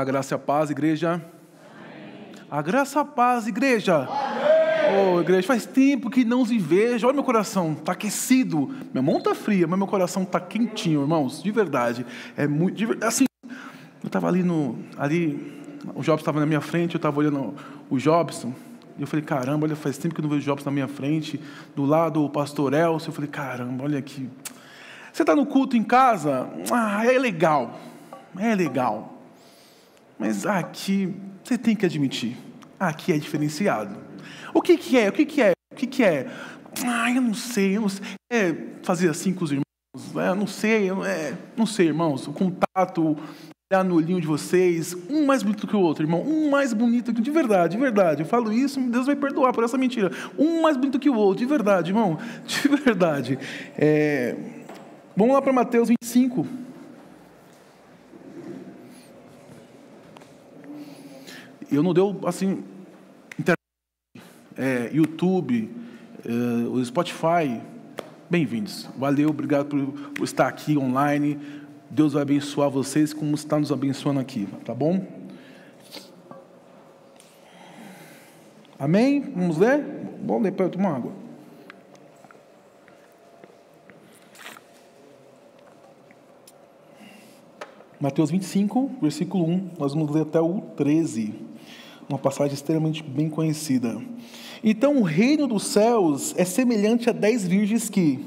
A graça e a paz, igreja. Amém. A graça e a paz, igreja. Amém. Oh, igreja, faz tempo que não se vejo. Olha meu coração, está aquecido. Minha mão está fria, mas meu coração está quentinho, irmãos. De verdade. É muito. De, assim, eu estava ali no. Ali, o Jobson estava na minha frente, eu estava olhando o Jobson. E eu falei, caramba, olha, faz tempo que eu não vejo o Jobson na minha frente. Do lado o pastor Elcio. Eu falei, caramba, olha aqui. Você está no culto em casa? Ah, é legal. É legal. Mas aqui, você tem que admitir, aqui é diferenciado. O que, que é? O que, que é? O que, que é? Ah, eu não sei, eu não sei. É fazer assim com os irmãos? É, não sei, é, não sei, irmãos. O contato, olhar no olhinho de vocês, um mais bonito que o outro, irmão. Um mais bonito que de verdade, de verdade. Eu falo isso, Deus vai perdoar por essa mentira. Um mais bonito que o outro, de verdade, irmão. De verdade. É... Vamos lá para Mateus 25. Eu não deu assim, internet, é, YouTube, é, o Spotify, bem-vindos. Valeu, obrigado por, por, estar aqui online. Deus vai abençoar vocês como está nos abençoando aqui, tá bom? Amém? Vamos ler? Vamos ler para eu tomar água. Mateus 25, versículo 1, nós vamos ler até o 13 uma passagem extremamente bem conhecida. Então, o reino dos céus é semelhante a dez virgens que,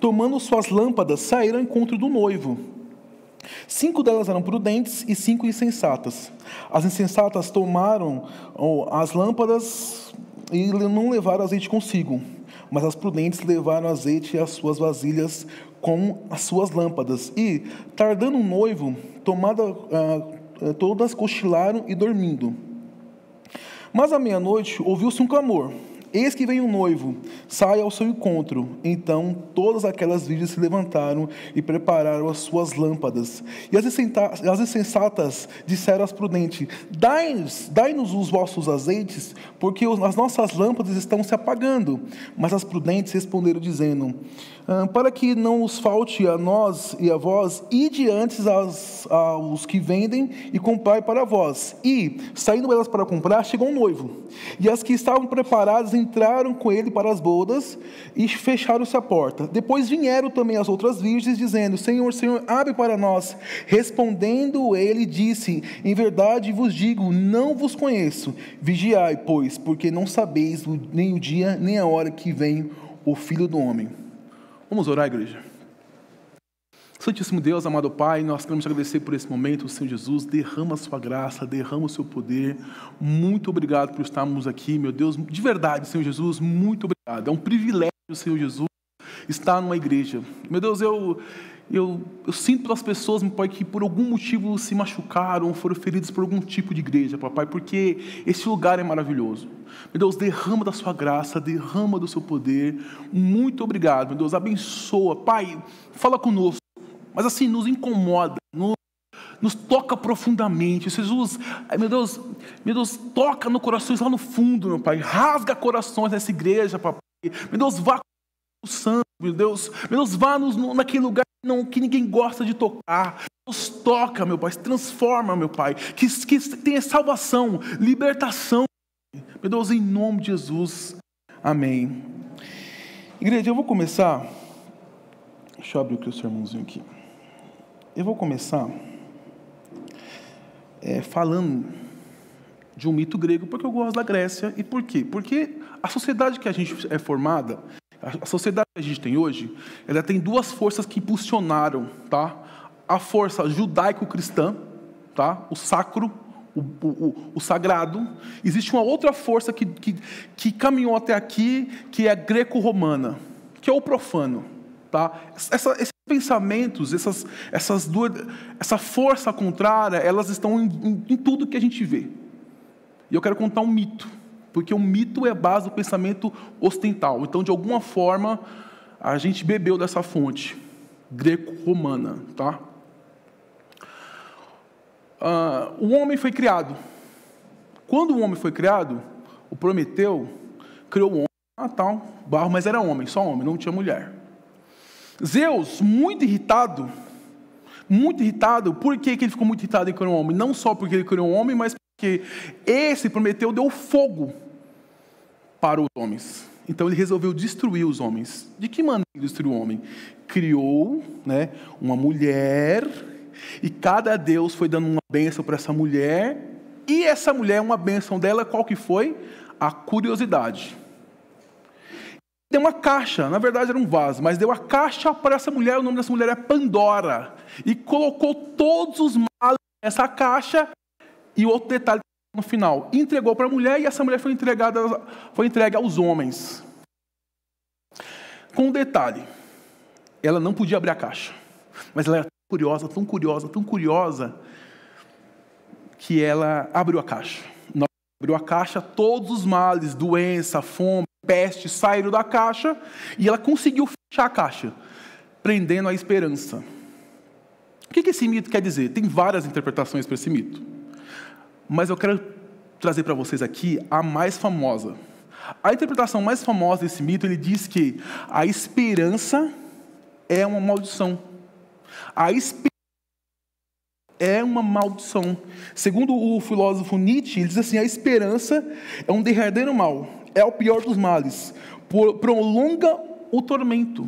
tomando suas lâmpadas, saíram ao encontro do noivo. Cinco delas eram prudentes e cinco insensatas. As insensatas tomaram as lâmpadas e não levaram azeite consigo, mas as prudentes levaram azeite e as suas vasilhas com as suas lâmpadas. E, tardando o noivo, tomada, ah, todas cochilaram e dormindo. Mas à meia-noite ouviu-se um clamor: Eis que vem o um noivo, sai ao seu encontro. Então todas aquelas virgens se levantaram e prepararam as suas lâmpadas. E as insensatas disseram às prudentes: Dai-nos dai os vossos azeites, porque as nossas lâmpadas estão se apagando. Mas as prudentes responderam, dizendo: para que não os falte a nós e a vós, ide antes aos, aos que vendem e comprai para vós. E, saindo elas para comprar, chegou um noivo. E as que estavam preparadas entraram com ele para as bodas e fecharam-se a porta. Depois vieram também as outras virgens, dizendo: Senhor, Senhor, abre para nós. Respondendo ele, disse: Em verdade vos digo, não vos conheço. Vigiai, pois, porque não sabeis nem o dia nem a hora que vem o Filho do Homem. Vamos orar, igreja. Santíssimo Deus, amado Pai, nós queremos te agradecer por esse momento, Senhor Jesus, derrama a sua graça, derrama o seu poder. Muito obrigado por estarmos aqui, meu Deus, de verdade, Senhor Jesus, muito obrigado. É um privilégio, Senhor Jesus, estar numa igreja. Meu Deus, eu eu, eu sinto pelas pessoas, meu Pai, que por algum motivo se machucaram, foram feridos por algum tipo de igreja, Papai, porque esse lugar é maravilhoso. Meu Deus, derrama da sua graça, derrama do seu poder. Muito obrigado, meu Deus, abençoa. Pai, fala conosco, mas assim, nos incomoda, nos, nos toca profundamente. Jesus, meu Deus, meu Deus, toca no coração lá no fundo, meu Pai, rasga corações nessa igreja, Papai. Meu Deus, vá com o santo, meu Deus, meu Deus, vá nos, naquele lugar não, que ninguém gosta de tocar. Deus toca, meu Pai, transforma, meu Pai, que, que tenha salvação, libertação. Meu Deus, em nome de Jesus. Amém. Igreja, eu vou começar. Deixa eu abrir o sermãozinho aqui. Eu vou começar é, falando de um mito grego, porque eu gosto da Grécia. E por quê? Porque a sociedade que a gente é formada, a sociedade que a gente tem hoje, ela tem duas forças que impulsionaram, tá? A força judaico-cristã, tá? O sacro, o, o, o, sagrado. Existe uma outra força que, que, que caminhou até aqui, que é greco-romana, que é o profano, tá? Essa, esses pensamentos, essas, essas duas, essa força contrária, elas estão em, em, em tudo que a gente vê. E eu quero contar um mito porque o mito é a base do pensamento ocidental. Então, de alguma forma, a gente bebeu dessa fonte greco-romana, tá? Uh, o homem foi criado. Quando o homem foi criado, o Prometeu criou o homem, ah, tal, barro, mas era homem, só homem, não tinha mulher. Zeus, muito irritado, Muito irritado. Por que, que ele ficou muito irritado em criar um homem? Não só porque ele criou um homem, mas porque esse Prometeu deu fogo para os homens. Então ele resolveu destruir os homens. De que maneira destruiu o homem? Criou né, uma mulher, e cada Deus foi dando uma bênção para essa mulher, e essa mulher, uma bênção dela, qual que foi? A curiosidade. Deu uma caixa, na verdade era um vaso, mas deu a caixa para essa mulher, o nome dessa mulher é Pandora. E colocou todos os males nessa caixa, e outro detalhe no final, entregou para a mulher e essa mulher foi entregada, foi entregue aos homens. Com um detalhe, ela não podia abrir a caixa, mas ela era tão curiosa, tão curiosa, tão curiosa, que ela abriu a caixa. Abriu a caixa, todos os males, doença, fome, peste saíram da caixa e ela conseguiu fechar a caixa, prendendo a esperança. O que esse mito quer dizer? Tem várias interpretações para esse mito. Mas eu quero trazer para vocês aqui a mais famosa. A interpretação mais famosa desse mito, ele diz que a esperança é uma maldição. A esperança é uma maldição. Segundo o filósofo Nietzsche, ele diz assim: a esperança é um derradeiro mal, é o pior dos males, prolonga o tormento.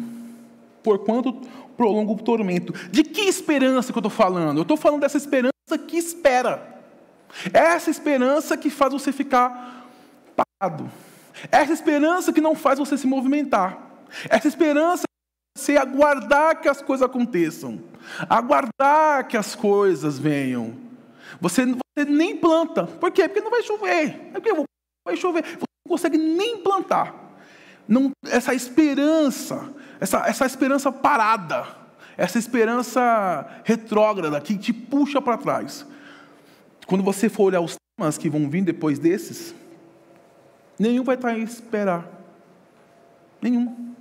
Porquanto prolonga o tormento. De que esperança que eu estou falando? Eu estou falando dessa esperança que espera. Essa esperança que faz você ficar parado. Essa esperança que não faz você se movimentar. Essa esperança que você aguardar que as coisas aconteçam. Aguardar que as coisas venham. Você, você nem planta. Por quê? Porque não vai chover. É porque vai chover. Você consegue nem plantar. Não, essa esperança, essa, essa esperança parada, essa esperança retrógrada que te puxa para trás. Quando você for olhar os temas que vão vir depois desses, nenhum vai estar em esperar. Nenhum.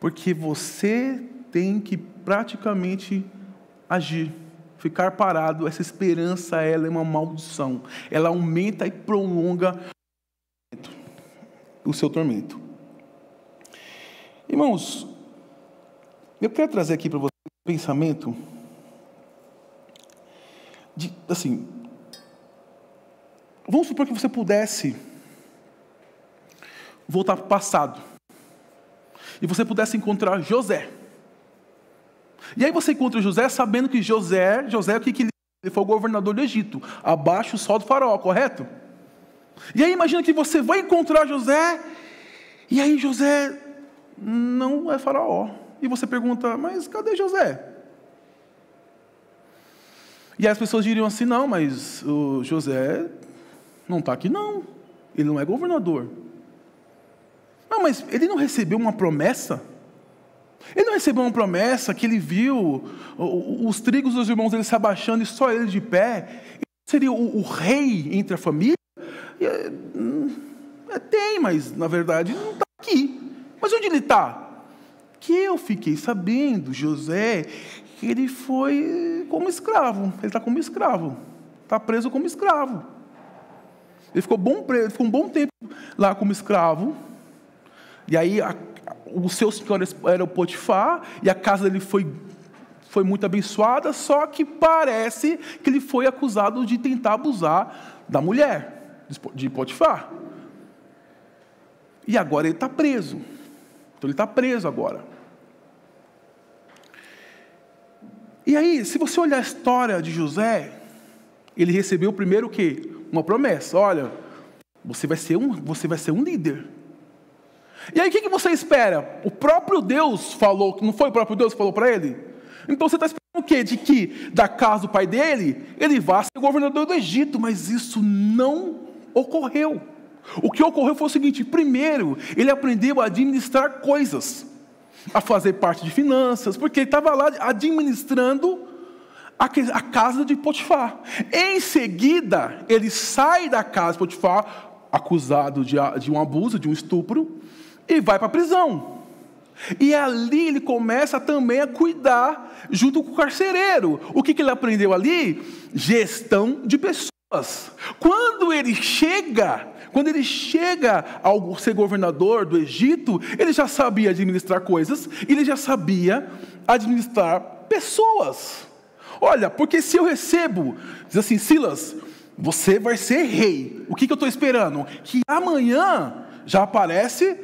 Porque você tem que praticamente agir. Ficar parado, essa esperança ela é uma maldição. Ela aumenta e prolonga o seu tormento. Irmãos, eu quero trazer aqui para você um pensamento de, assim, Vamos supor que você pudesse voltar para o passado. E você pudesse encontrar José. E aí você encontra José sabendo que José, José o que, que ele, ele foi o governador do Egito, abaixo só do faraó, correto? E aí imagina que você vai encontrar José, e aí José não é faraó. E você pergunta, mas cadê José? E as pessoas diriam assim, não, mas o José não está aqui, não. Ele não é governador. Não, mas ele não recebeu uma promessa? Ele não recebeu uma promessa que ele viu os trigos dos irmãos dele se abaixando e só ele de pé? Ele seria o, o rei entre a família? É, é, tem, mas na verdade não está aqui. Mas onde ele está? Que eu fiquei sabendo, José, que ele foi como escravo. Ele está como escravo. Está preso como escravo. Ele ficou, bom, ficou um bom tempo lá como escravo. E aí a, o seu senhor era o Potifar, e a casa dele foi, foi muito abençoada, só que parece que ele foi acusado de tentar abusar da mulher, de Potifar. E agora ele está preso. Então ele está preso agora. E aí, se você olhar a história de José, ele recebeu primeiro o quê? uma promessa: olha, você vai ser um, você vai ser um líder. E aí o que, que você espera? O próprio Deus falou, não foi o próprio Deus que falou para ele? Então você está esperando o quê? De que da casa do pai dele, ele vá ser governador do Egito, mas isso não ocorreu. O que ocorreu foi o seguinte: primeiro, ele aprendeu a administrar coisas, a fazer parte de finanças, porque ele estava lá administrando a casa de Potifar. Em seguida, ele sai da casa de Potifar, acusado de, um abuso, de um estupro, e vai para a prisão. E ali ele começa também a cuidar junto com o carcereiro. O que, que ele aprendeu ali? Gestão de pessoas. Quando ele chega, quando ele chega ao ser governador do Egito, ele já sabia administrar coisas, ele já sabia administrar pessoas. Olha, porque se eu recebo, diz assim, Silas, você vai ser rei. O que, que eu estou esperando? Que amanhã já aparece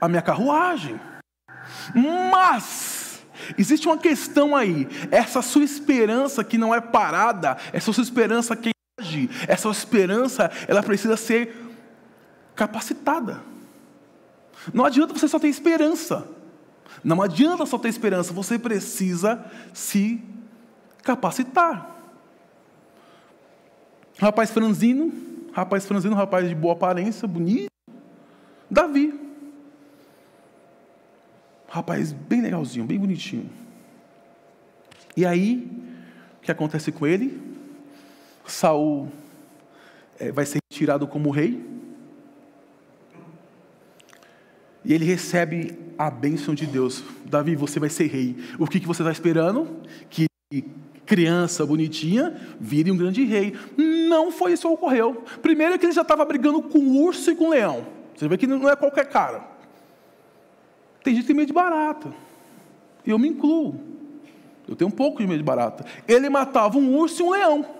a minha carruagem. Mas existe uma questão aí. Essa sua esperança que não é parada, essa sua esperança que age, essa esperança, ela precisa ser capacitada. Não adianta você só ter esperança. Não adianta só ter esperança, você precisa se capacitar. Rapaz franzino, rapaz franzino, rapaz de boa aparência, bonito. Davi. Rapaz bem legalzinho, bem bonitinho. E aí, o que acontece com ele? Saul é, vai ser tirado como rei. E ele recebe a bênção de Deus. Davi, você vai ser rei. O que, você está esperando? Que criança bonitinha vire um grande rei. Não foi isso que ocorreu. Primeiro que ele já estava brigando com o urso e com o leão. Você vê que não é qualquer cara. Tem gente que tem medo de barata. Eu me incluo. Eu tenho um pouco de medo de barata. Ele matava um urso e um leão.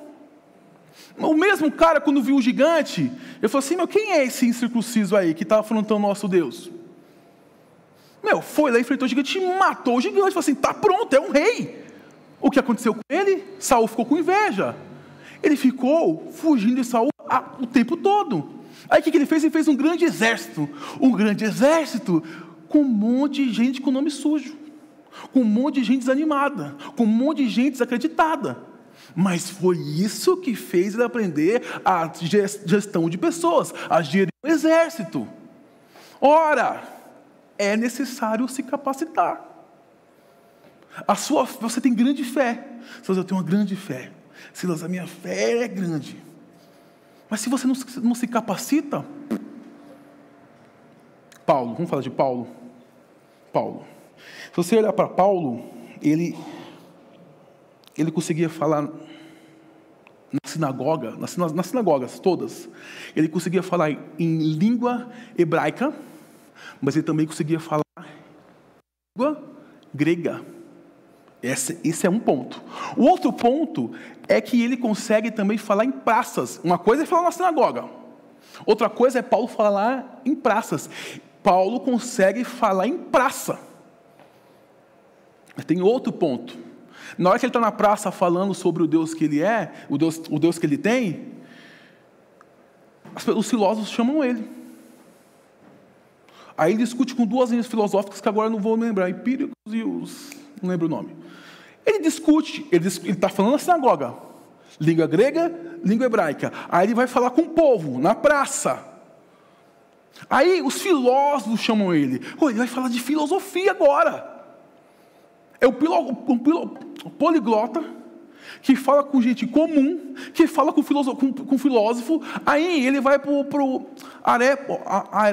O mesmo cara, quando viu o gigante, ele falou assim: Meu, quem é esse incircunciso aí que está afrontando o nosso Deus? Meu, foi lá, enfrentou o gigante matou o gigante. Falou assim: tá pronto, é um rei. O que aconteceu com ele? Saul ficou com inveja. Ele ficou fugindo de Saul o tempo todo. Aí o que ele fez? Ele fez um grande exército. Um grande exército com um monte de gente com nome sujo. Com um monte de gente desanimada. Com um monte de gente desacreditada. Mas foi isso que fez ele aprender a gestão de pessoas, a gerir um exército. Ora, é necessário se capacitar. A sua, você tem grande fé. Silas, eu tenho uma grande fé. Silas, a minha fé é grande. Mas se você não, não se capacita, Paulo, vamos falar de Paulo. Paulo. Se você olhar para Paulo, ele, ele conseguia falar na sinagoga, nas, nas sinagogas todas, ele conseguia falar em língua hebraica, mas ele também conseguia falar língua grega. Esse, esse é um ponto. O outro ponto é que ele consegue também falar em praças. Uma coisa é falar na sinagoga, outra coisa é Paulo falar em praças. Paulo consegue falar em praça. Tem outro ponto. Na hora que ele está na praça falando sobre o Deus que ele é, o Deus, o Deus que ele tem, os filósofos chamam ele. Aí ele discute com duas linhas filosóficas que agora não vou lembrar, empíricos e os. não lembro o nome. Ele discute, ele está falando na sinagoga, língua grega, língua hebraica. Aí ele vai falar com o povo, na praça. Aí os filósofos chamam ele. Ele vai falar de filosofia agora. É o, pilo, um pilo, poliglota que fala com gente comum, que fala com filósofo, com, com filósofo, aí ele vai para o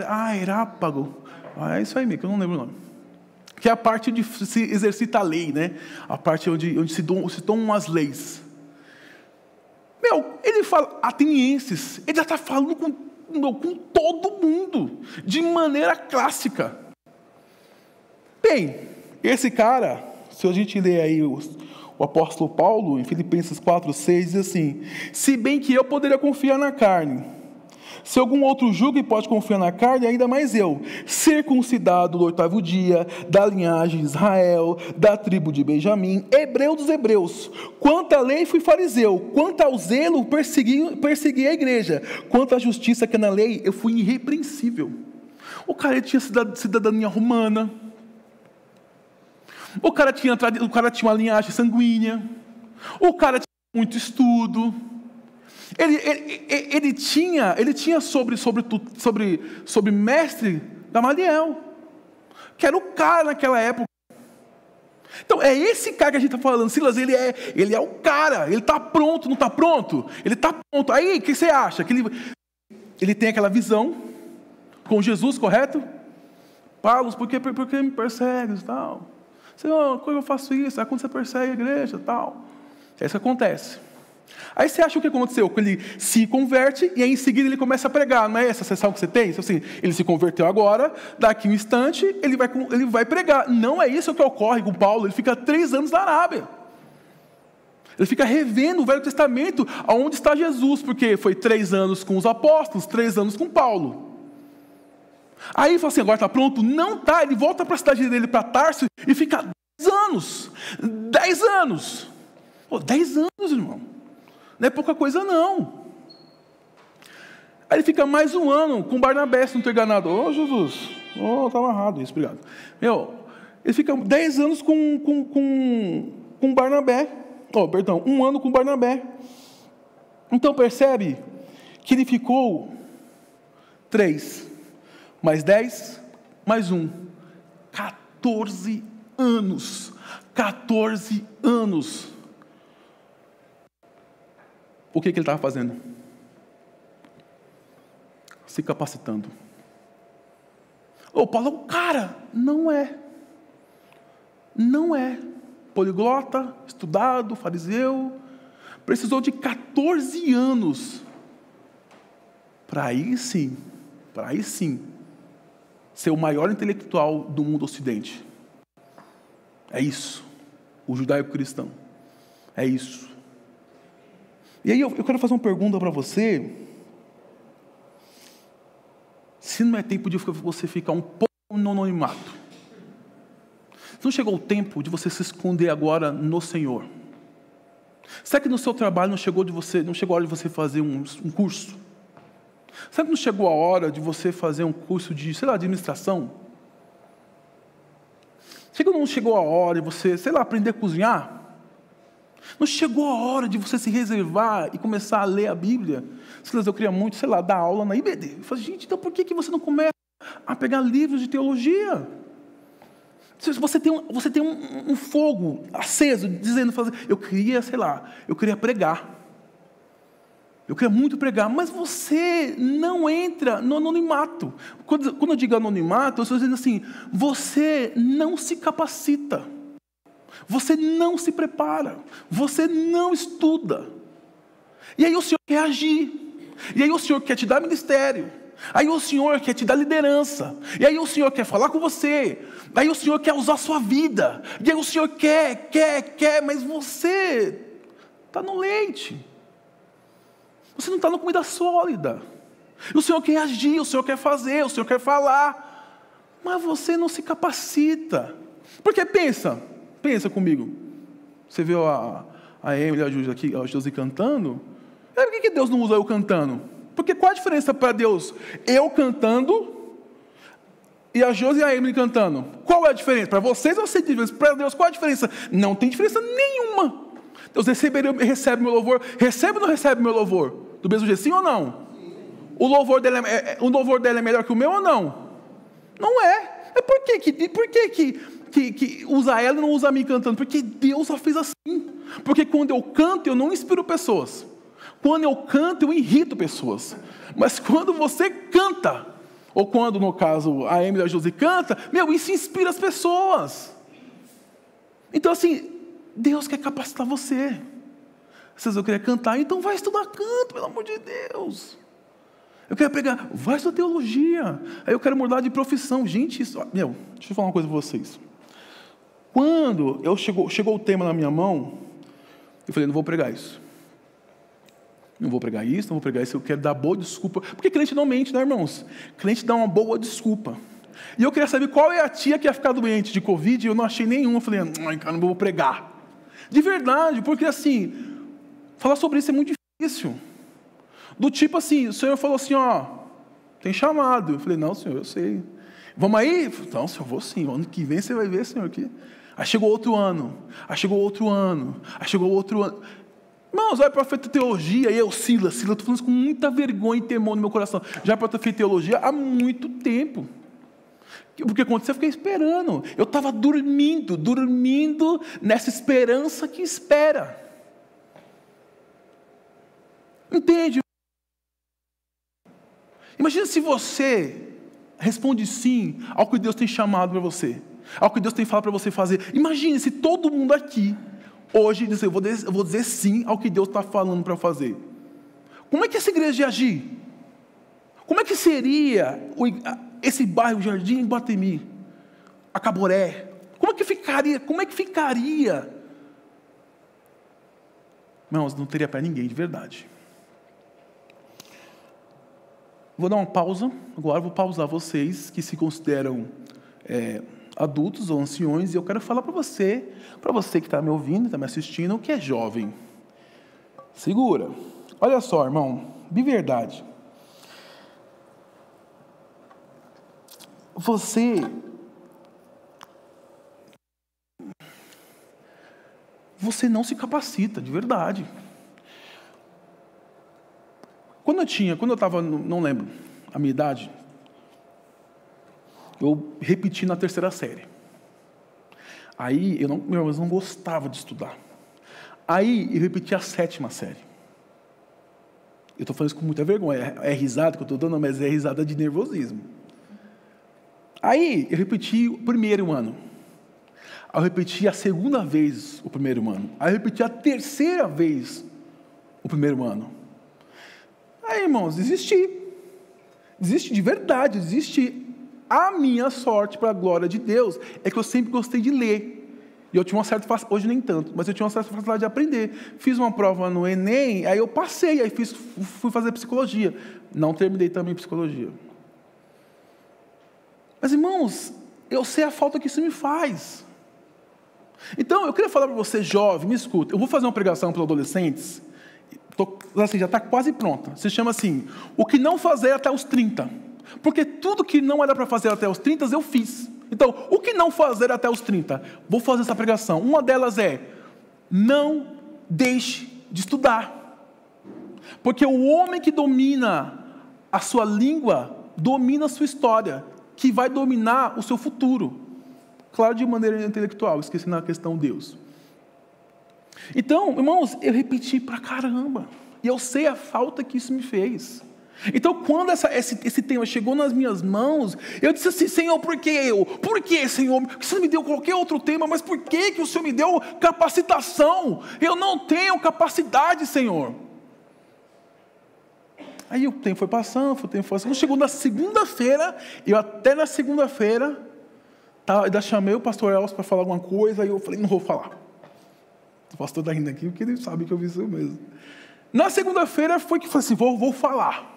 aerápago, ah, é isso aí, que eu não lembro o nome. Que é a parte onde se exercita a lei, né? A parte onde, onde se, se tomam as leis. Meu, ele fala, atenienses, ele já está falando com, com todo mundo, de maneira clássica. Bem, esse cara, se a gente ler aí os, o apóstolo Paulo, em Filipenses 4, 6, diz assim: Se bem que eu poderia confiar na carne, se algum outro julga e pode confiar na carne, ainda mais eu, circuncidado do oitavo dia, da linhagem de Israel, da tribo de Benjamim, hebreu dos hebreus. Quanto à lei, fui fariseu. Quanto ao zelo, persegui, persegui a igreja. Quanto à justiça que é na lei, eu fui irrepreensível. O cara tinha cidadania romana, o cara tinha, o cara tinha uma linhagem sanguínea. O cara tinha muito estudo. Ele, ele, ele tinha, ele tinha sobre, sobre, sobre, sobre mestre Gamaliel, que era o cara naquela época. Então é esse cara que a gente está falando, Silas, ele é, ele é o cara, ele está pronto, não está pronto? Ele está pronto. Aí, o que você acha? Que ele, ele tem aquela visão com Jesus, correto? Paulo, por que, por que me persegues e tal? Senhor, como eu faço isso? Aí quando você persegue a igreja tal. É isso que acontece. Aí você acha o que aconteceu? Que ele se converte e aí em seguida ele começa a pregar. Não é essa sensação que você tem? Então, assim, ele se converteu agora, daqui um instante ele vai, ele vai pregar. Não é isso que ocorre com Paulo. Ele fica três anos na Arábia. Ele fica revendo o Velho Testamento, aonde está Jesus, porque foi três anos com os apóstolos, três anos com Paulo. Aí fala assim: agora está pronto? Não está. Ele volta para a cidade dele, para Tarso, e fica dez anos. Dez anos. Pô, dez anos, irmão. Não é pouca coisa, não. Aí ele fica mais um ano com Barnabé, se não estou enganado. Ô, oh, Jesus. Ô, oh, está amarrado isso, obrigado. Meu, ele fica dez anos com, com, com, com Barnabé. Oh, perdão, um ano com Barnabé. Então percebe que ele ficou três mais 10, mais um. 14 anos. 14 anos. O que, que ele estava fazendo? Se capacitando. O Paulo é cara. Não é. Não é. Poliglota, estudado, fariseu. Precisou de 14 anos. Para aí sim, para aí sim, ser o maior intelectual do mundo ocidente. É isso. O judaico-cristão. É isso. E aí eu, eu quero fazer uma pergunta para você. Se não é tempo de você ficar um pouco no anonimato. Não chegou o tempo de você se esconder agora no Senhor. Será que no seu trabalho não chegou de você, não chegou a hora de você fazer um, um curso? Será que não chegou a hora de você fazer um curso de, sei lá, administração? Será que não chegou a hora de você, sei lá, aprender a cozinhar? Não chegou a hora de você se reservar e começar a ler a Bíblia? Silas, eu queria muito, sei lá, dar aula na IBD. Eu falei, gente, então por que, que você não começa a pegar livros de teologia? Você tem, um, você tem um, um fogo aceso, dizendo, eu queria, sei lá, eu queria pregar. Eu queria muito pregar, mas você não entra no anonimato. Quando, quando eu digo anonimato, eu estou dizendo assim: você não se capacita, você não se prepara, você não estuda. E aí o Senhor quer agir, e aí o Senhor quer te dar ministério, aí o Senhor quer te dar liderança, e aí o Senhor quer falar com você, aí o Senhor quer usar a sua vida, e aí o Senhor quer, quer, quer, mas você está no leite. Você não está na comida sólida. O Senhor quer agir, o Senhor quer fazer, o Senhor quer falar. Mas você não se capacita. Porque pensa, pensa comigo. Você viu a, a Emily, a Júlia aqui, a Josi cantando? Por que, Deus não usa eu cantando? Porque qual a diferença para Deus? Eu cantando e a Josi e a Emily cantando. Qual é a diferença? Para vocês eu sei diferença. Para Deus, qual a diferença? Não tem diferença nenhuma. Deus recebe, recebe meu louvor. Recebe ou não recebe meu louvor? Do mesmo jeito, sim ou não? O louvor dela é, é, o louvor dela é melhor que o meu ou não? Não é. É por que, que, por que, que, que, que usa ela e não usa a mim cantando? Porque Deus a fez assim. Porque quando eu canto, eu não inspiro pessoas. Quando eu canto, eu irrito pessoas. Mas quando você canta, ou quando, no caso, a Emily e a Josi canta, meu, isso inspira as pessoas. Então, assim, Deus quer capacitar você. Vocês vão querer cantar, então vai estudar canto, pelo amor de Deus. Eu quero pregar, vai estudar teologia. Aí eu quero mudar de profissão. Gente, isso, meu, deixa eu falar uma coisa para vocês. Quando eu chegou, chegou o tema na minha mão, eu falei, não vou pregar isso. Não vou pregar isso, não vou pregar isso, eu quero dar boa desculpa. Porque crente não mente, né, irmãos? Crente dá uma boa desculpa. E eu queria saber qual é a tia que ia ficar doente de Covid, e eu não achei nenhuma. Eu falei, ai, cara, não vou pregar. De verdade, porque assim, Falar sobre isso é muito difícil. Do tipo assim, o Senhor falou assim, ó, tem chamado. Eu falei, não, Senhor, eu sei. Vamos aí? Não, Senhor, vou sim. Ano que vem você vai ver, Senhor, aqui. Aí chegou outro ano. Aí chegou outro ano. Aí chegou outro ano. Irmãos, vai para feita teologia, e eu, Silas, Silas, estou falando isso com muita vergonha e temor no meu coração. Já para feita teologia há muito tempo. Porque aconteceu, eu fiquei esperando. Eu estava dormindo, dormindo nessa esperança que espera. Entende? Imagina se você responde sim ao que Deus tem chamado para você, ao que Deus tem falado para você fazer. Imagine se todo mundo aqui hoje dizer, eu vou dizer, eu vou dizer sim ao que Deus está falando para fazer. Como é que essa igreja ia agir? Como é que seria esse bairro Jardim Guatemi, a Caboré? Como é que ficaria? Como é que ficaria Irmãos, não teria para ninguém de verdade. Vou dar uma pausa, agora vou pausar vocês que se consideram é, adultos ou anciões, e eu quero falar para você, para você que está me ouvindo, está me assistindo, que é jovem. Segura. Olha só, irmão, de verdade. Você você não se capacita, de verdade. Quando eu tinha, quando eu estava, não lembro, a minha idade, eu repeti na terceira série. Aí, eu não, meu eu não gostava de estudar. Aí, eu repeti a sétima série. Eu estou falando isso com muita vergonha. É, é risada que eu estou dando, mas é risada de nervosismo. Aí, eu repeti o primeiro ano. Aí, eu repeti a segunda vez o primeiro ano. Aí, eu repeti a terceira vez o primeiro ano. Aí, irmãos, desisti. Desisti de verdade, desisti. A minha sorte, para a glória de Deus, é que eu sempre gostei de ler. E eu tinha uma certa facilidade, hoje nem tanto, mas eu tinha uma certa facilidade de aprender. Fiz uma prova no Enem, aí eu passei, aí fiz, fui fazer psicologia. Não terminei também psicologia. Mas irmãos, eu sei a falta que isso me faz. Então, eu queria falar para você, jovem, me escuta. Eu vou fazer uma pregação para os adolescentes. Tô, assim, já está quase pronta. Se chama assim: O que não fazer até os 30. Porque tudo que não era para fazer até os 30 eu fiz. Então, o que não fazer até os 30? Vou fazer essa pregação. Uma delas é: não deixe de estudar. Porque o homem que domina a sua língua, domina a sua história, que vai dominar o seu futuro. Claro, de maneira intelectual, esqueci na questão Deus. Então, irmãos, eu repeti pra caramba. E eu sei a falta que isso me fez. Então, quando essa, esse, esse tema chegou nas minhas mãos, eu disse assim: Senhor, por que eu? Por que, Senhor? Porque você me deu qualquer outro tema, mas por que, que o Senhor me deu capacitação? Eu não tenho capacidade, Senhor. Aí o tempo foi passando, o tempo foi passando. Chegou na segunda-feira, eu até na segunda-feira, tá, ainda chamei o pastor Elcio para falar alguma coisa, aí eu falei: Não vou falar. O pastor está rindo aqui porque ele sabe que eu vi isso mesmo. Na segunda-feira foi que falei assim: vou, vou falar.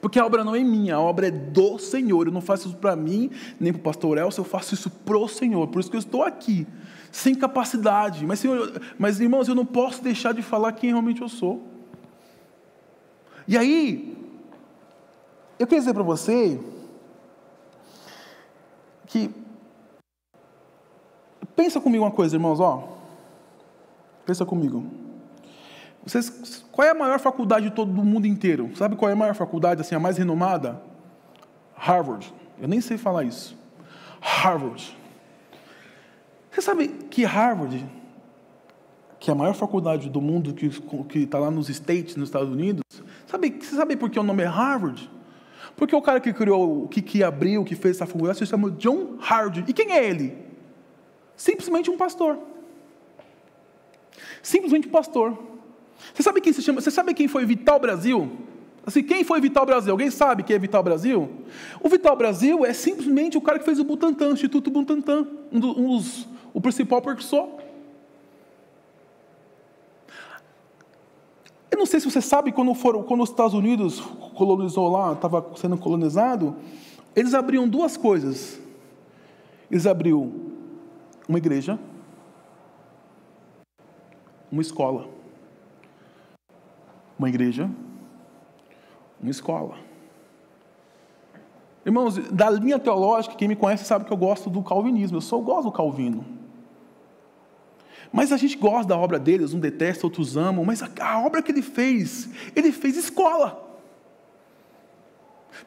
Porque a obra não é minha, a obra é do Senhor. Eu não faço isso para mim, nem para o pastor Elcio, eu faço isso para o Senhor. Por isso que eu estou aqui, sem capacidade. Mas, Senhor, mas, irmãos, eu não posso deixar de falar quem realmente eu sou. E aí, eu quero dizer para você que. Pensa comigo uma coisa, irmãos, ó. Pensa comigo. Vocês, qual é a maior faculdade de todo o mundo inteiro? Sabe qual é a maior faculdade, assim, a mais renomada? Harvard. Eu nem sei falar isso. Harvard. Você sabe que Harvard, que é a maior faculdade do mundo que está lá nos States, nos Estados Unidos, sabe, você sabe por que o nome é Harvard? Porque o cara que criou, que, que abriu, que fez essa faculdade, se chama John Harvard. E quem é ele? Simplesmente um pastor. Simplesmente pastor. Você sabe quem se chama? Você sabe quem foi Vital Brasil? Assim, quem foi Vital Brasil? Alguém sabe quem é Vital Brasil? O Vital Brasil é simplesmente o cara que fez o Butantan, o Instituto Butantan, um dos, o principal precursor. Eu não sei se você sabe, quando, foram, quando os Estados Unidos colonizou lá, estava sendo colonizado, eles abriam duas coisas. Eles abriam uma igreja, uma escola uma igreja, uma escola. Irmãos, da linha teológica, quem me conhece sabe que eu gosto do calvinismo, eu só gosto do Calvino. Mas a gente gosta da obra deles, um detesta, outros amam, mas a, a obra que ele fez, ele fez escola.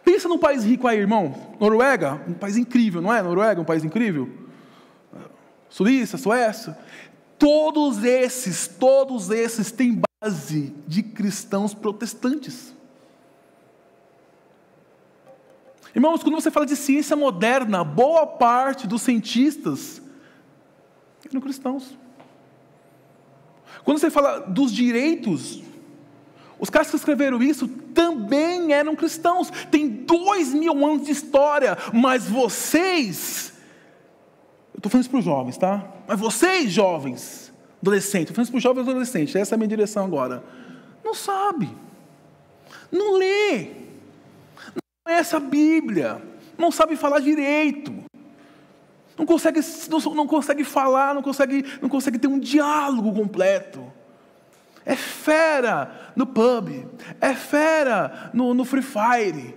Pensa num país rico aí, irmão. Noruega, um país incrível, não é? Noruega, um país incrível. Suíça, Suécia. Todos esses, todos esses têm base de cristãos protestantes. Irmãos, quando você fala de ciência moderna, boa parte dos cientistas eram cristãos. Quando você fala dos direitos, os caras que escreveram isso também eram cristãos. Tem dois mil anos de história, mas vocês, eu estou falando isso para os jovens, tá? Mas vocês, jovens, Adolescente, estou falando para os jovens adolescentes, essa é a minha direção agora. Não sabe, não lê, não conhece a Bíblia, não sabe falar direito, não consegue, não, não consegue falar, não consegue, não consegue ter um diálogo completo. É fera no pub, é fera no, no Free Fire,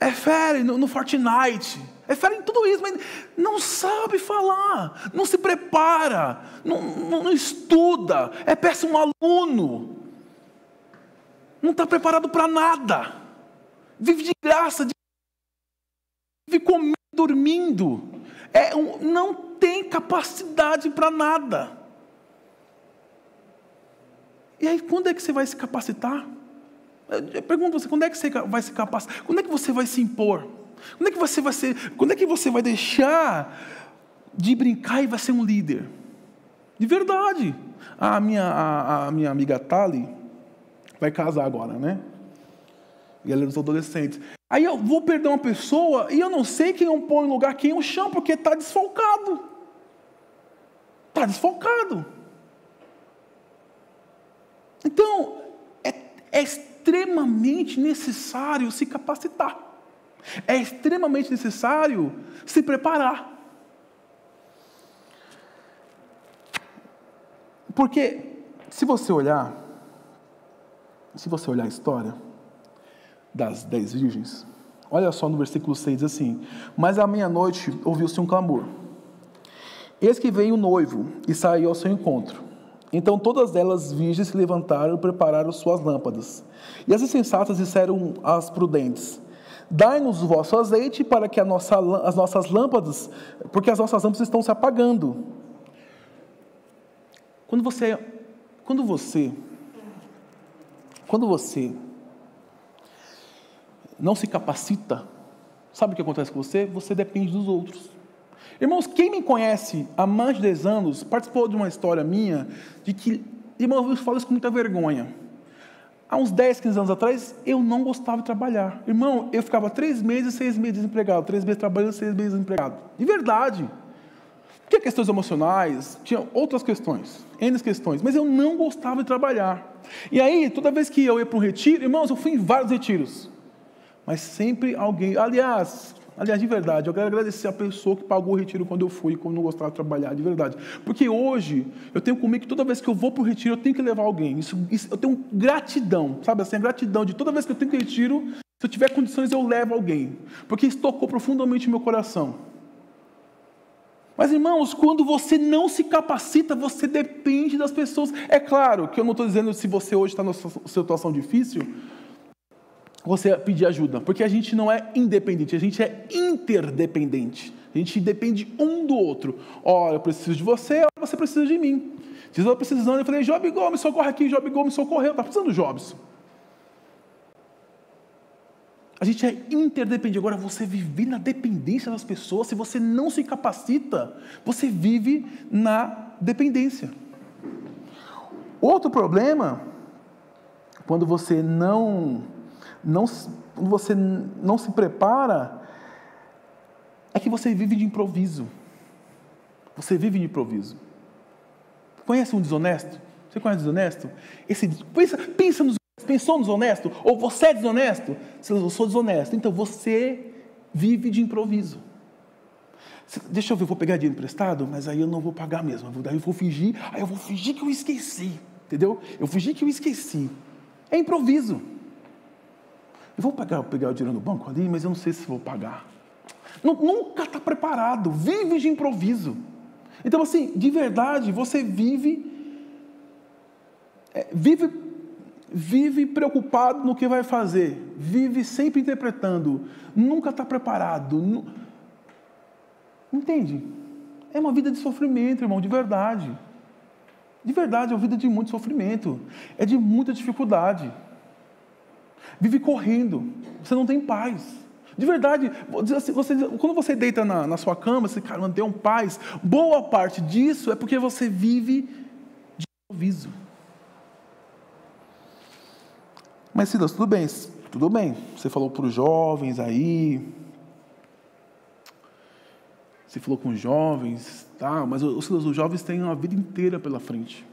é fera no, no Fortnite, é fera em tudo isso, mas não sabe falar, não se prepara, não, não, não estuda, é péssimo aluno, não está preparado para nada, vive de graça, vive comendo, dormindo, é um, não tem capacidade para nada. E aí, quando é que você vai se capacitar? Eu pergunto você, quando é que você vai se capacitar? Quando é que você vai se impor? Quando é que você vai ser, quando é que você vai deixar de brincar e vai ser um líder? De verdade. A minha, a, a minha amiga Tali vai casar agora, né? E ela é dos adolescentes. Aí eu vou perder uma pessoa e eu não sei quem eu ponho no lugar, quem eu chamo, porque está desfalcado. Está desfalcado. Então, é, é extremamente necessário se capacitar. É extremamente necessário se preparar. Porque se você olhar, se você olhar a história das dez virgens, olha só no versículo 6 assim: Mas à meia-noite ouviu-se um clamor. Eis que veio o noivo e saiu ao seu encontro. Então todas elas virgens se levantaram e prepararam suas lâmpadas. E as insensatas disseram às prudentes: Dai-nos o vosso azeite para que nossa, as nossas lâmpadas, porque as nossas lâmpadas estão se apagando. Quando você, quando você, quando você não se capacita, sabe o que acontece com você? Você depende dos outros. Irmãos, quem me conhece há mais de 10 anos participou de uma história minha de que, irmãos, eu falo isso com muita vergonha. Há uns 10, 15 anos atrás, eu não gostava de trabalhar. Irmão, eu ficava três meses, seis meses desempregado, três meses trabalhando, seis meses desempregado. De verdade. Tinha questões emocionais, tinha outras questões, N questões, mas eu não gostava de trabalhar. E aí, toda vez que eu ia para um retiro, irmãos, eu fui em vários retiros. Mas sempre alguém, aliás, Aliás, de verdade, eu quero agradecer a pessoa que pagou o retiro quando eu fui, quando não gostava de trabalhar, de verdade. Porque hoje, eu tenho comigo que toda vez que eu vou para o retiro, eu tenho que levar alguém. Isso, isso, eu tenho gratidão, sabe assim, gratidão de toda vez que eu tenho que retiro, se eu tiver condições, eu levo alguém. Porque isso tocou profundamente meu coração. Mas, irmãos, quando você não se capacita, você depende das pessoas. É claro que eu não estou dizendo se você hoje está numa situação difícil, você pedir ajuda, porque a gente não é independente, a gente é interdependente. A gente depende um do outro. Olha, eu preciso de você, olha, você precisa de mim. Diz, eu precisando, eu falei, Job Gomes, socorre aqui, Job Gomes socorreu, está precisando do Jobs. A gente é interdependente. Agora, você viver na dependência das pessoas, se você não se capacita, você vive na dependência. Outro problema, quando você não não, você não se prepara, é que você vive de improviso. Você vive de improviso. Conhece um desonesto? Você conhece um desonesto? Esse, pensa, pensa nos, pensou no desonesto? Ou você é desonesto? Eu sou desonesto. Então você vive de improviso. Deixa eu ver, eu vou pegar dinheiro emprestado, mas aí eu não vou pagar mesmo. Daí eu vou fingir, aí eu vou fingir que eu esqueci. Entendeu? Eu fingir que eu esqueci. É improviso. Eu vou pegar, pegar o dinheiro no banco ali, mas eu não sei se vou pagar. nunca está preparado, vive de improviso. Então, assim, de verdade, você vive, é, vive, vive preocupado no que vai fazer, vive sempre interpretando, nunca está preparado. Nu... Entende? É uma vida de sofrimento, irmão, de verdade. De verdade, é uma vida de muito sofrimento, é de muita dificuldade vive correndo, você não tem paz. De verdade, assim, você, quando você deita na, na sua cama, você cara, mantém um paz, boa parte disso é porque você vive de improviso. Mas Silas, tudo bem, tudo bem. Você falou para os jovens aí. Você falou com os jovens, tá? mas os, os jovens têm uma vida inteira pela frente.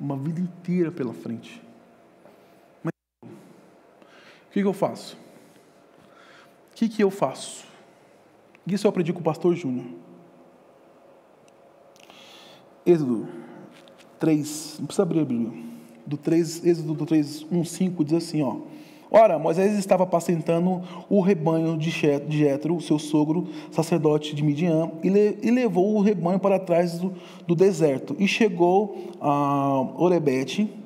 Uma vida inteira pela frente. Que, que eu faço? O que, que eu faço? Isso eu aprendi com o pastor Júnior. Êxodo 3, não precisa abrir a Bíblia. Do 3, Êxodo do 3, 1, 5 diz assim, ó. Ora, Moisés estava apacentando o rebanho de Jetro, seu sogro, sacerdote de Midian, e, e levou o rebanho para trás do, do deserto. E chegou a Orebete,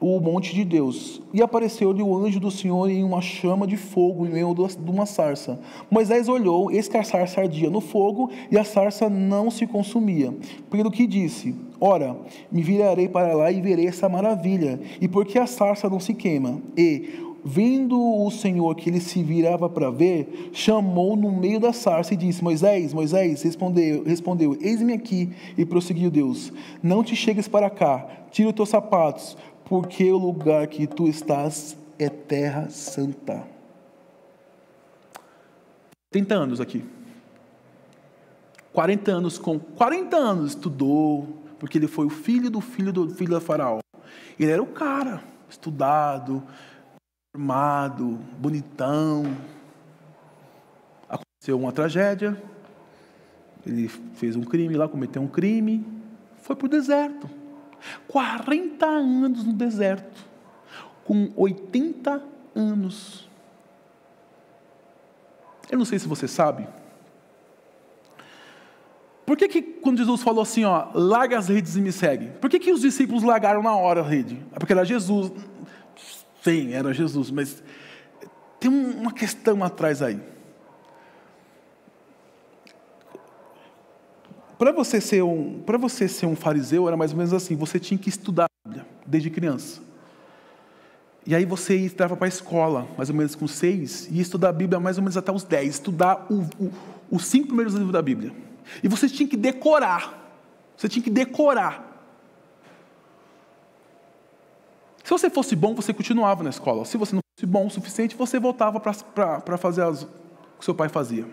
o monte de Deus. E apareceu-lhe o anjo do Senhor em uma chama de fogo em meio de uma sarça. Moisés olhou, eis que a sarça ardia no fogo, e a sarça não se consumia. Pelo que disse: Ora, me virarei para lá e verei essa maravilha. E porque a sarça não se queima? E Vendo o Senhor que ele se virava para ver, chamou no meio da sarça e disse: Moisés, Moisés, respondeu, respondeu Eis-me aqui. E prosseguiu Deus: Não te chegues para cá, tira os teus sapatos, porque o lugar que tu estás é terra santa. 30 anos aqui. 40 anos com 40 anos estudou, porque ele foi o filho do filho do filho da faraó. Ele era o cara, estudado, formado, bonitão. Aconteceu uma tragédia. Ele fez um crime lá, cometeu um crime, foi para o deserto. 40 anos no deserto, com 80 anos. Eu não sei se você sabe. Por que, que quando Jesus falou assim, ó, larga as redes e me segue? Por que, que os discípulos largaram na hora a rede? É porque era Jesus. Sim, era Jesus, mas tem uma questão atrás aí. Para você ser um, para você ser um fariseu era mais ou menos assim, você tinha que estudar a Bíblia desde criança. E aí você entrava para a escola, mais ou menos com seis, e ia estudar a Bíblia mais ou menos até os dez, estudar o, o, os cinco primeiros livros da Bíblia. E você tinha que decorar. Você tinha que decorar. Se você fosse bom, você continuava na escola. Se você não fosse bom o suficiente, você voltava para fazer as, o que seu pai fazia.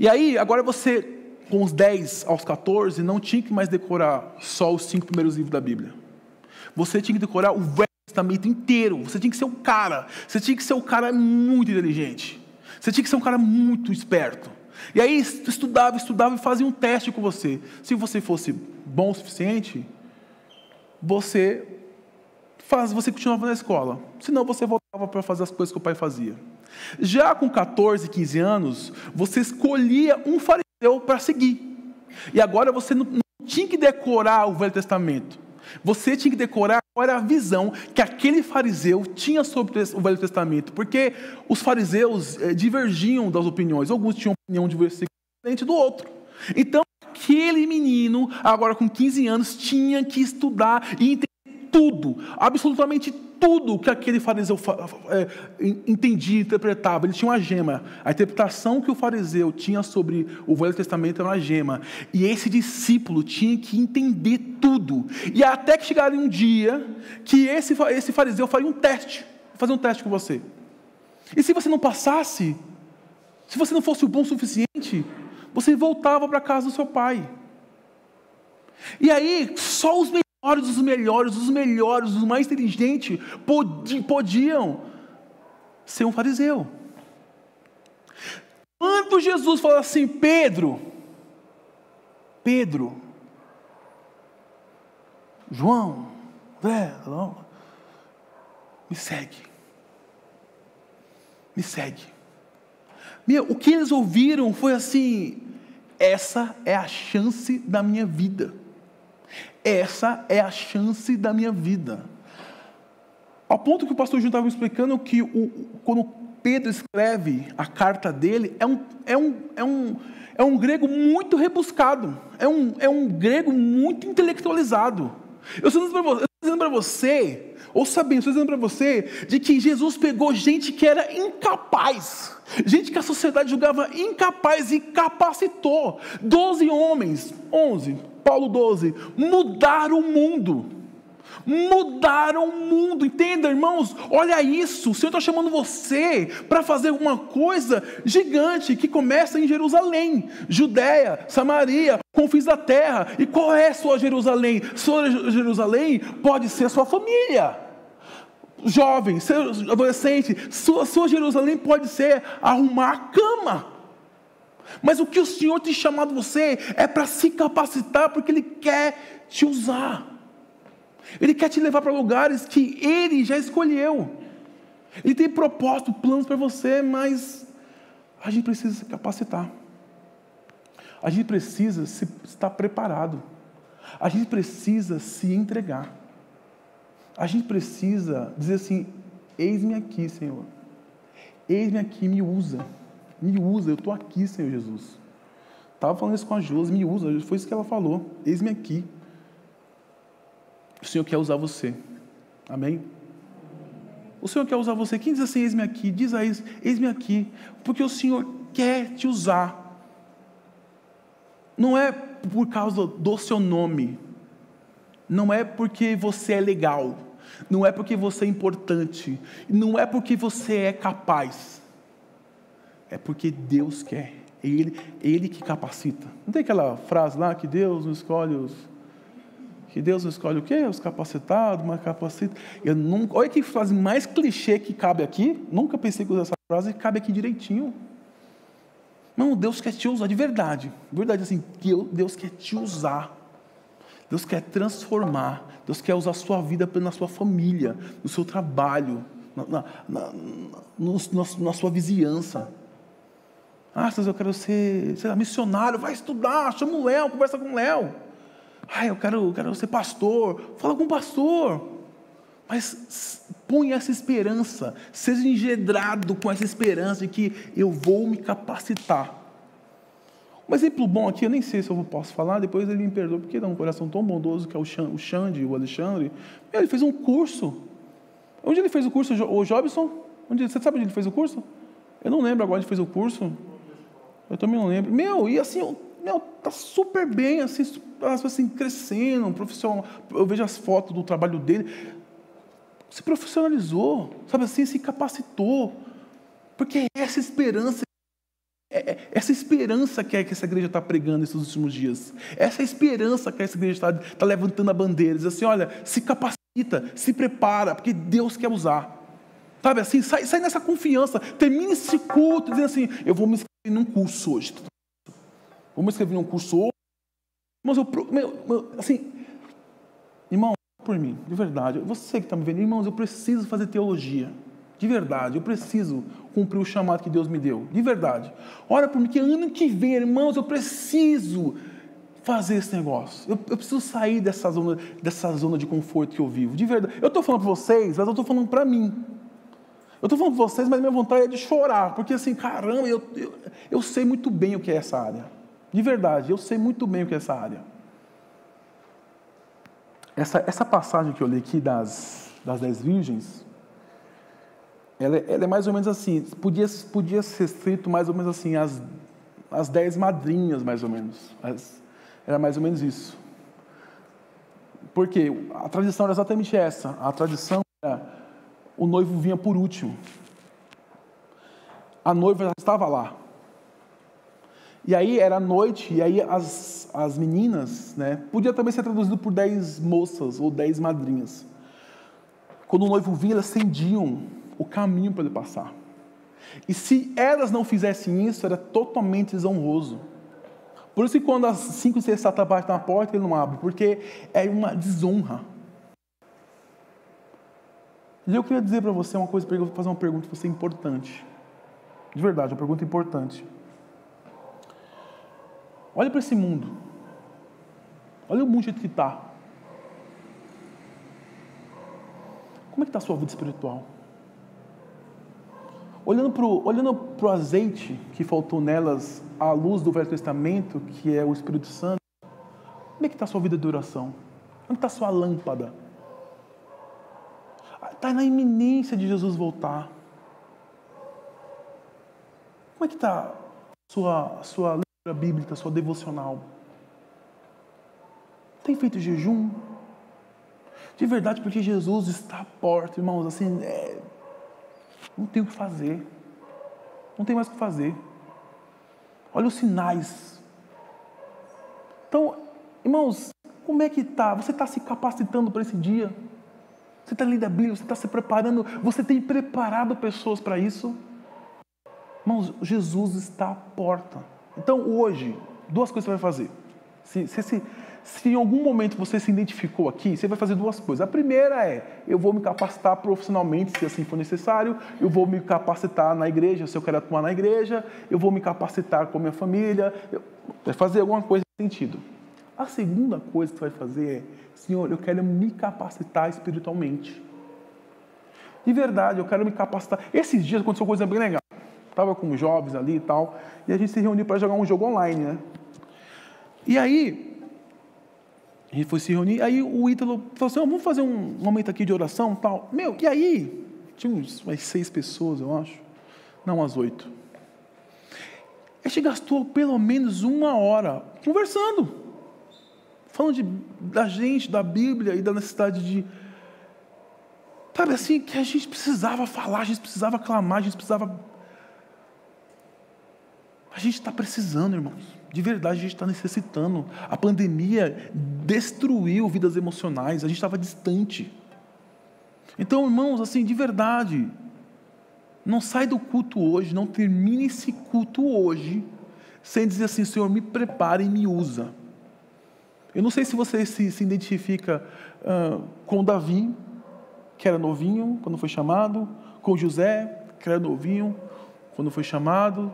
E aí, agora você com os 10 aos 14, não tinha que mais decorar só os cinco primeiros livros da Bíblia. Você tinha que decorar o Velho Testamento inteiro. Você tinha que ser um cara. Você tinha que ser um cara muito inteligente. Você tinha que ser um cara muito esperto. E aí estudava, estudava e fazia um teste com você. Se você fosse bom o suficiente, você faz, você continuava na escola. Senão você voltava para fazer as coisas que o pai fazia. Já com 14, 15 anos, você escolhia um fariseu para seguir. E agora você não, não tinha que decorar o Velho Testamento. Você tinha que decorar qual era a visão que aquele fariseu tinha sobre o Velho Testamento, porque os fariseus eh, divergiam das opiniões, alguns tinham opinião de versículo diferente do outro. Então, aquele menino, agora com 15 anos, tinha que estudar e entender tudo, absolutamente tudo que aquele fariseu é, entendia, interpretava. Ele tinha uma gema. A interpretação que o fariseu tinha sobre o Velho Testamento era uma gema. E esse discípulo tinha que entender tudo. E até que chegaria um dia que esse, esse fariseu faria um teste. Fazer um teste com você. E se você não passasse, se você não fosse o bom o suficiente, você voltava para a casa do seu pai. E aí, só os melhores, os melhores, os melhores, os mais inteligentes podiam ser um fariseu. Quando Jesus falou assim, Pedro, Pedro, João, me segue, me segue. Meu, o que eles ouviram foi assim: essa é a chance da minha vida. Essa é a chance da minha vida. Ao ponto que o pastor Júnior estava me explicando que o, quando Pedro escreve a carta dele, é um, é um, é um, é um grego muito rebuscado, é um, é um grego muito intelectualizado. Eu estou dizendo para você, ou sabendo, estou dizendo para você, de que Jesus pegou gente que era incapaz, gente que a sociedade julgava incapaz e capacitou. Doze homens, onze, Paulo 12, mudar o mundo. mudaram o mundo. Entenda, irmãos? Olha isso. O Senhor está chamando você para fazer uma coisa gigante que começa em Jerusalém, Judéia, Samaria, confins da terra. E qual é a sua Jerusalém? Sua Jerusalém pode ser a sua família. Jovem, adolescente, sua, sua Jerusalém pode ser arrumar a cama. Mas o que o Senhor tem chamado você é para se capacitar, porque Ele quer te usar. Ele quer te levar para lugares que Ele já escolheu. Ele tem propósito, planos para você, mas a gente precisa se capacitar. A gente precisa se, estar preparado. A gente precisa se entregar. A gente precisa dizer assim: Eis-me aqui, Senhor. Eis-me aqui, me usa. Me usa, eu estou aqui, Senhor Jesus. Estava falando isso com a Josi, me usa, foi isso que ela falou. Eis-me aqui. O Senhor quer usar você. Amém? O Senhor quer usar você. Quem diz assim, eis-me aqui? Diz a eis, eis-me aqui. Porque o Senhor quer te usar. Não é por causa do seu nome. Não é porque você é legal. Não é porque você é importante. Não é porque você é capaz. É porque Deus quer. É Ele, é Ele que capacita. Não tem aquela frase lá que Deus não escolhe os que Deus escolhe o quê? Os capacitados, mas capacita. Eu nunca, olha que frase mais clichê que cabe aqui. Nunca pensei que usar essa frase e cabe aqui direitinho. Não, Deus quer te usar de verdade. De verdade, assim, Deus quer te usar. Deus quer transformar. Deus quer usar a sua vida na sua família, no seu trabalho, na, na, na, no, na sua vizinhança. Ah, eu quero ser, ser missionário, vai estudar, chama o Léo, conversa com o Léo. Ah, eu quero, eu quero ser pastor. Fala com o pastor. Mas põe essa esperança, seja engedrado com essa esperança de que eu vou me capacitar. Um exemplo bom aqui, eu nem sei se eu posso falar, depois ele me perdoa, porque dá um coração tão bondoso que é o Xande, o Alexandre. Ele fez um curso. Onde ele fez o curso, o Jobson? Onde, você sabe onde ele fez o curso? Eu não lembro agora onde fez o curso. Eu também não lembro. Meu, e assim, meu, tá super bem, assim, assim, crescendo, um profissional. Eu vejo as fotos do trabalho dele. Se profissionalizou, sabe assim, se capacitou. Porque é essa esperança, é, é essa esperança que, é que essa igreja está pregando nesses últimos dias. Essa esperança que essa igreja está tá levantando a bandeira. Diz assim: olha, se capacita, se prepara, porque Deus quer usar. Sabe assim, sai, sai nessa confiança, termine esse culto dizendo assim: eu vou me num curso hoje. Vamos escrever um curso hoje. Mas eu, meu, assim, irmão, por mim, de verdade, você que está me vendo, irmãos, eu preciso fazer teologia. De verdade, eu preciso cumprir o chamado que Deus me deu. De verdade. Ora por mim, que ano que vem, irmãos, eu preciso fazer esse negócio. Eu, eu, preciso sair dessa zona, dessa zona de conforto que eu vivo. De verdade. Eu estou falando para vocês, mas eu estou falando para mim. Eu estou falando para vocês, mas minha vontade é de chorar. Porque assim, caramba, eu, eu, eu sei muito bem o que é essa área. De verdade, eu sei muito bem o que é essa área. Essa, essa passagem que eu li aqui das, das dez virgens, ela, ela, é mais ou menos assim, podia, podia ser escrito mais ou menos assim, as, as dez madrinhas, mais ou menos. As, era mais ou menos isso. Porque a tradição era exatamente essa. A tradição era o noivo vinha por último. A noiva já estava lá. E aí era noite, e aí as, as meninas, né, podia também ser traduzido por dez moças ou dez madrinhas. Quando o noivo vinha, elas acendiam o caminho para ele passar. E se elas não fizessem isso, era totalmente desonroso. Por isso que quando as cinco e seis batem na porta, ele não abre, porque é uma desonra. E eu queria dizer para você uma coisa, fazer uma pergunta para você importante. De verdade, uma pergunta importante. Olha para esse mundo. Olha o mundo que está. Como é que está a sua vida espiritual? Olhando para o olhando azeite que faltou nelas, à luz do Velho Testamento, que é o Espírito Santo, como é que está a sua vida de oração? Onde está a sua lâmpada? Está na iminência de Jesus voltar. Como é que está sua, sua bíblica, sua devocional? Tem feito jejum? De verdade, porque Jesus está à porta, irmãos, assim, é... não tem o que fazer. Não tem mais o que fazer. Olha os sinais. Então, irmãos, como é que está? Você está se capacitando para esse dia? Você está lendo a Bíblia, você está se preparando, você tem preparado pessoas para isso? Irmãos, Jesus está à porta. Então, hoje, duas coisas você vai fazer. Se, se, se, se em algum momento você se identificou aqui, você vai fazer duas coisas. A primeira é: eu vou me capacitar profissionalmente, se assim for necessário, eu vou me capacitar na igreja, se eu quero atuar na igreja, eu vou me capacitar com a minha família, vai fazer alguma coisa nesse sentido. A segunda coisa que você vai fazer é: Senhor, eu quero me capacitar espiritualmente. De verdade, eu quero me capacitar. Esses dias aconteceu coisa bem legal. Estava com jovens ali e tal, e a gente se reuniu para jogar um jogo online, né? E aí, a gente foi se reunir, aí o Ítalo falou assim, oh, vamos fazer um momento aqui de oração tal. Meu, e aí, tinha uns, umas seis pessoas, eu acho. Não, umas oito. A gente gastou pelo menos uma hora conversando. Falando de, da gente, da Bíblia e da necessidade de. Sabe assim, que a gente precisava falar, a gente precisava clamar, a gente precisava. A gente está precisando, irmãos. De verdade, a gente está necessitando. A pandemia destruiu vidas emocionais, a gente estava distante. Então, irmãos, assim, de verdade, não sai do culto hoje, não termine esse culto hoje, sem dizer assim, Senhor, me prepare e me usa. Eu não sei se você se, se identifica uh, com Davi, que era novinho quando foi chamado, com José, que era novinho quando foi chamado,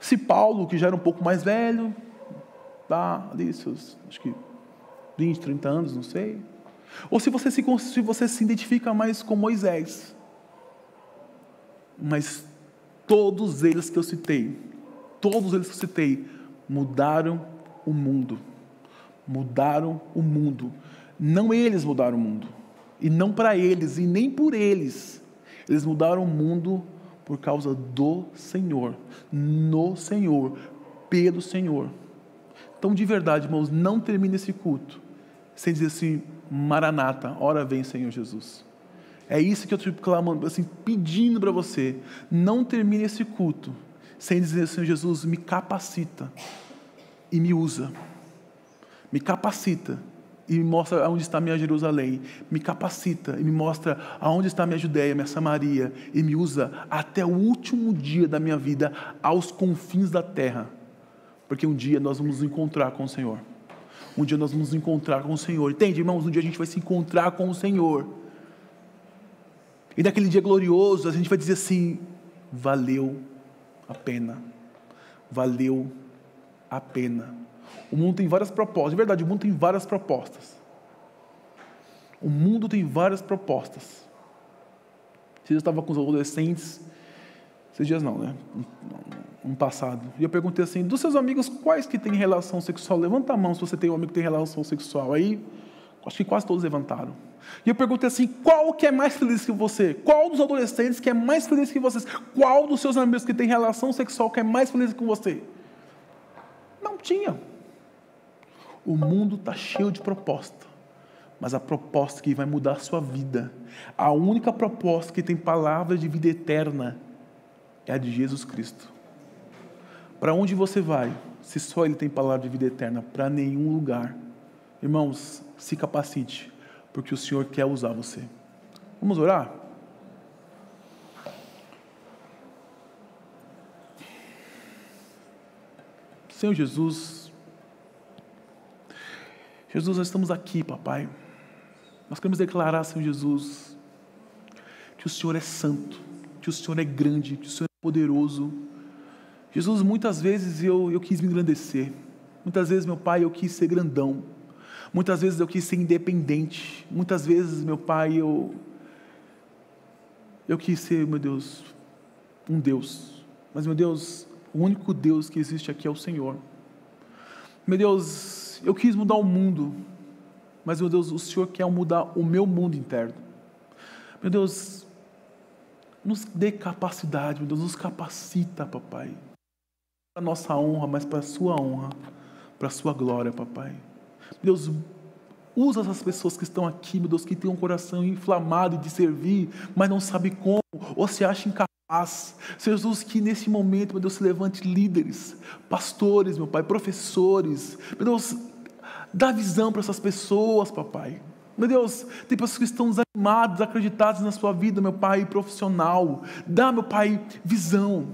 se Paulo, que já era um pouco mais velho, tá ali seus, acho que 20, 30 anos, não sei. Ou se você se, se, você se identifica mais com Moisés. Mas todos eles que eu citei, todos eles que eu citei, mudaram o mundo mudaram o mundo. Não eles mudaram o mundo. E não para eles, e nem por eles. Eles mudaram o mundo por causa do Senhor. No Senhor. Pelo Senhor. Então, de verdade, irmãos, não termine esse culto sem dizer assim: Maranata, hora vem, Senhor Jesus. É isso que eu estou clamando, assim, pedindo para você. Não termine esse culto sem dizer, Senhor Jesus, me capacita e me usa me capacita e me mostra aonde está minha Jerusalém, me capacita e me mostra aonde está minha Judéia, minha Samaria, e me usa até o último dia da minha vida, aos confins da terra, porque um dia nós vamos nos encontrar com o Senhor. Um dia nós vamos nos encontrar com o Senhor. Entende, irmãos? Um dia a gente vai se encontrar com o Senhor. E naquele dia glorioso, a gente vai dizer assim: valeu a pena. Valeu a pena. O mundo tem várias propostas. De verdade, o mundo tem várias propostas. O mundo tem várias propostas. Se eu estava com os adolescentes, esses dias não, né? Um passado. E eu perguntei assim: dos seus amigos, quais que têm relação sexual? Levanta a mão se você tem um amigo que tem relação sexual. Aí, acho que quase todos levantaram. E eu perguntei assim: qual que é mais feliz que você? Qual dos adolescentes que é mais feliz que vocês? Qual dos seus amigos que tem relação sexual que é mais feliz que você? Não tinha. O mundo está cheio de proposta, mas a proposta que vai mudar a sua vida, a única proposta que tem palavra de vida eterna, é a de Jesus Cristo. Para onde você vai, se só Ele tem palavra de vida eterna? Para nenhum lugar. Irmãos, se capacite, porque o Senhor quer usar você. Vamos orar? Senhor Jesus, Jesus, nós estamos aqui, papai. Nós queremos declarar, Senhor Jesus, que o Senhor é santo, que o Senhor é grande, que o Senhor é poderoso. Jesus, muitas vezes eu, eu quis me engrandecer. Muitas vezes, meu pai, eu quis ser grandão. Muitas vezes eu quis ser independente. Muitas vezes, meu pai, eu, eu quis ser, meu Deus, um Deus. Mas, meu Deus, o único Deus que existe aqui é o Senhor. Meu Deus, eu quis mudar o mundo, mas, meu Deus, o Senhor quer mudar o meu mundo interno. Meu Deus, nos dê capacidade, meu Deus, nos capacita, papai. Para a nossa honra, mas para a sua honra, para a sua glória, papai. Deus, Usa essas pessoas que estão aqui, meu Deus, que têm um coração inflamado de servir, mas não sabe como, ou se acha incapaz. Senhor Jesus, que nesse momento, meu Deus, se levante líderes, pastores, meu Pai, professores. Meu Deus, dá visão para essas pessoas, papai. Meu Deus, tem pessoas que estão desanimadas, acreditadas na sua vida, meu Pai, profissional. Dá, meu Pai, visão.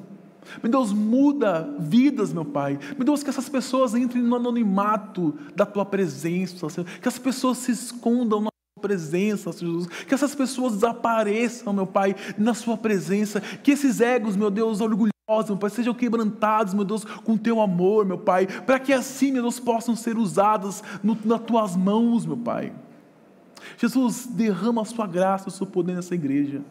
Meu Deus, muda vidas, meu Pai. Meu Deus, que essas pessoas entrem no anonimato da Tua presença, Senhor. Que as pessoas se escondam na Tua presença, Senhor Jesus. Que essas pessoas desapareçam, meu Pai, na Sua presença. Que esses egos, meu Deus, orgulhosos, meu Pai, sejam quebrantados, meu Deus, com Teu amor, meu Pai. Para que assim, meu Deus, possam ser usados no, nas Tuas mãos, meu Pai. Jesus, derrama a Sua graça, o Seu poder nessa igreja.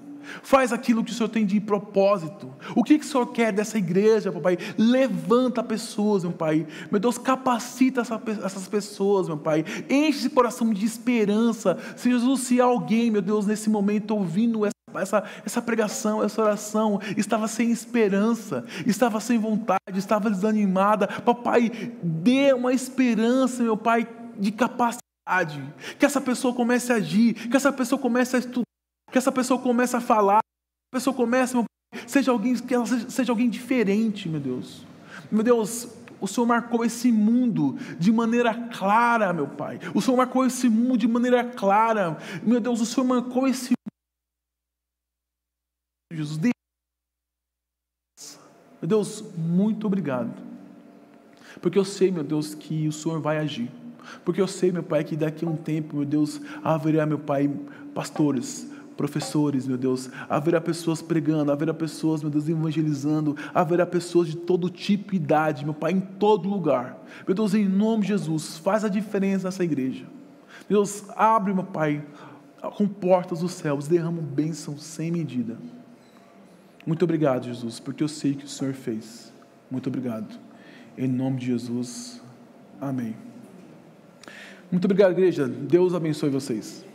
Faz aquilo que o Senhor tem de propósito. O que, que o Senhor quer dessa igreja, papai? Levanta pessoas, meu Pai. Meu Deus, capacita essa, essas pessoas, meu Pai. Enche esse coração de esperança. Se Jesus, se alguém, meu Deus, nesse momento ouvindo essa essa, essa pregação, essa oração estava sem esperança, estava sem vontade, estava desanimada. Papai, dê uma esperança, meu Pai, de capacidade. Que essa pessoa comece a agir, que essa pessoa comece a estudar que essa pessoa comece a falar, que a pessoa comece, meu pai, seja alguém, que ela seja, seja alguém diferente, meu Deus. Meu Deus, o Senhor marcou esse mundo de maneira clara, meu Pai. O Senhor marcou esse mundo de maneira clara. Meu Deus, o Senhor marcou esse mundo. Jesus, meu Deus, muito obrigado. Porque eu sei, meu Deus, que o Senhor vai agir. Porque eu sei, meu Pai, que daqui a um tempo, meu Deus, haverá, meu Pai, pastores, professores, meu Deus, haverá pessoas pregando, haverá pessoas, meu Deus, evangelizando, haverá pessoas de todo tipo e idade, meu Pai, em todo lugar. Meu Deus, em nome de Jesus, faz a diferença nessa igreja. Deus, abre, meu Pai, com portas dos céus, derrama bênção sem medida. Muito obrigado, Jesus, porque eu sei que o Senhor fez. Muito obrigado. Em nome de Jesus. Amém. Muito obrigado, igreja. Deus abençoe vocês.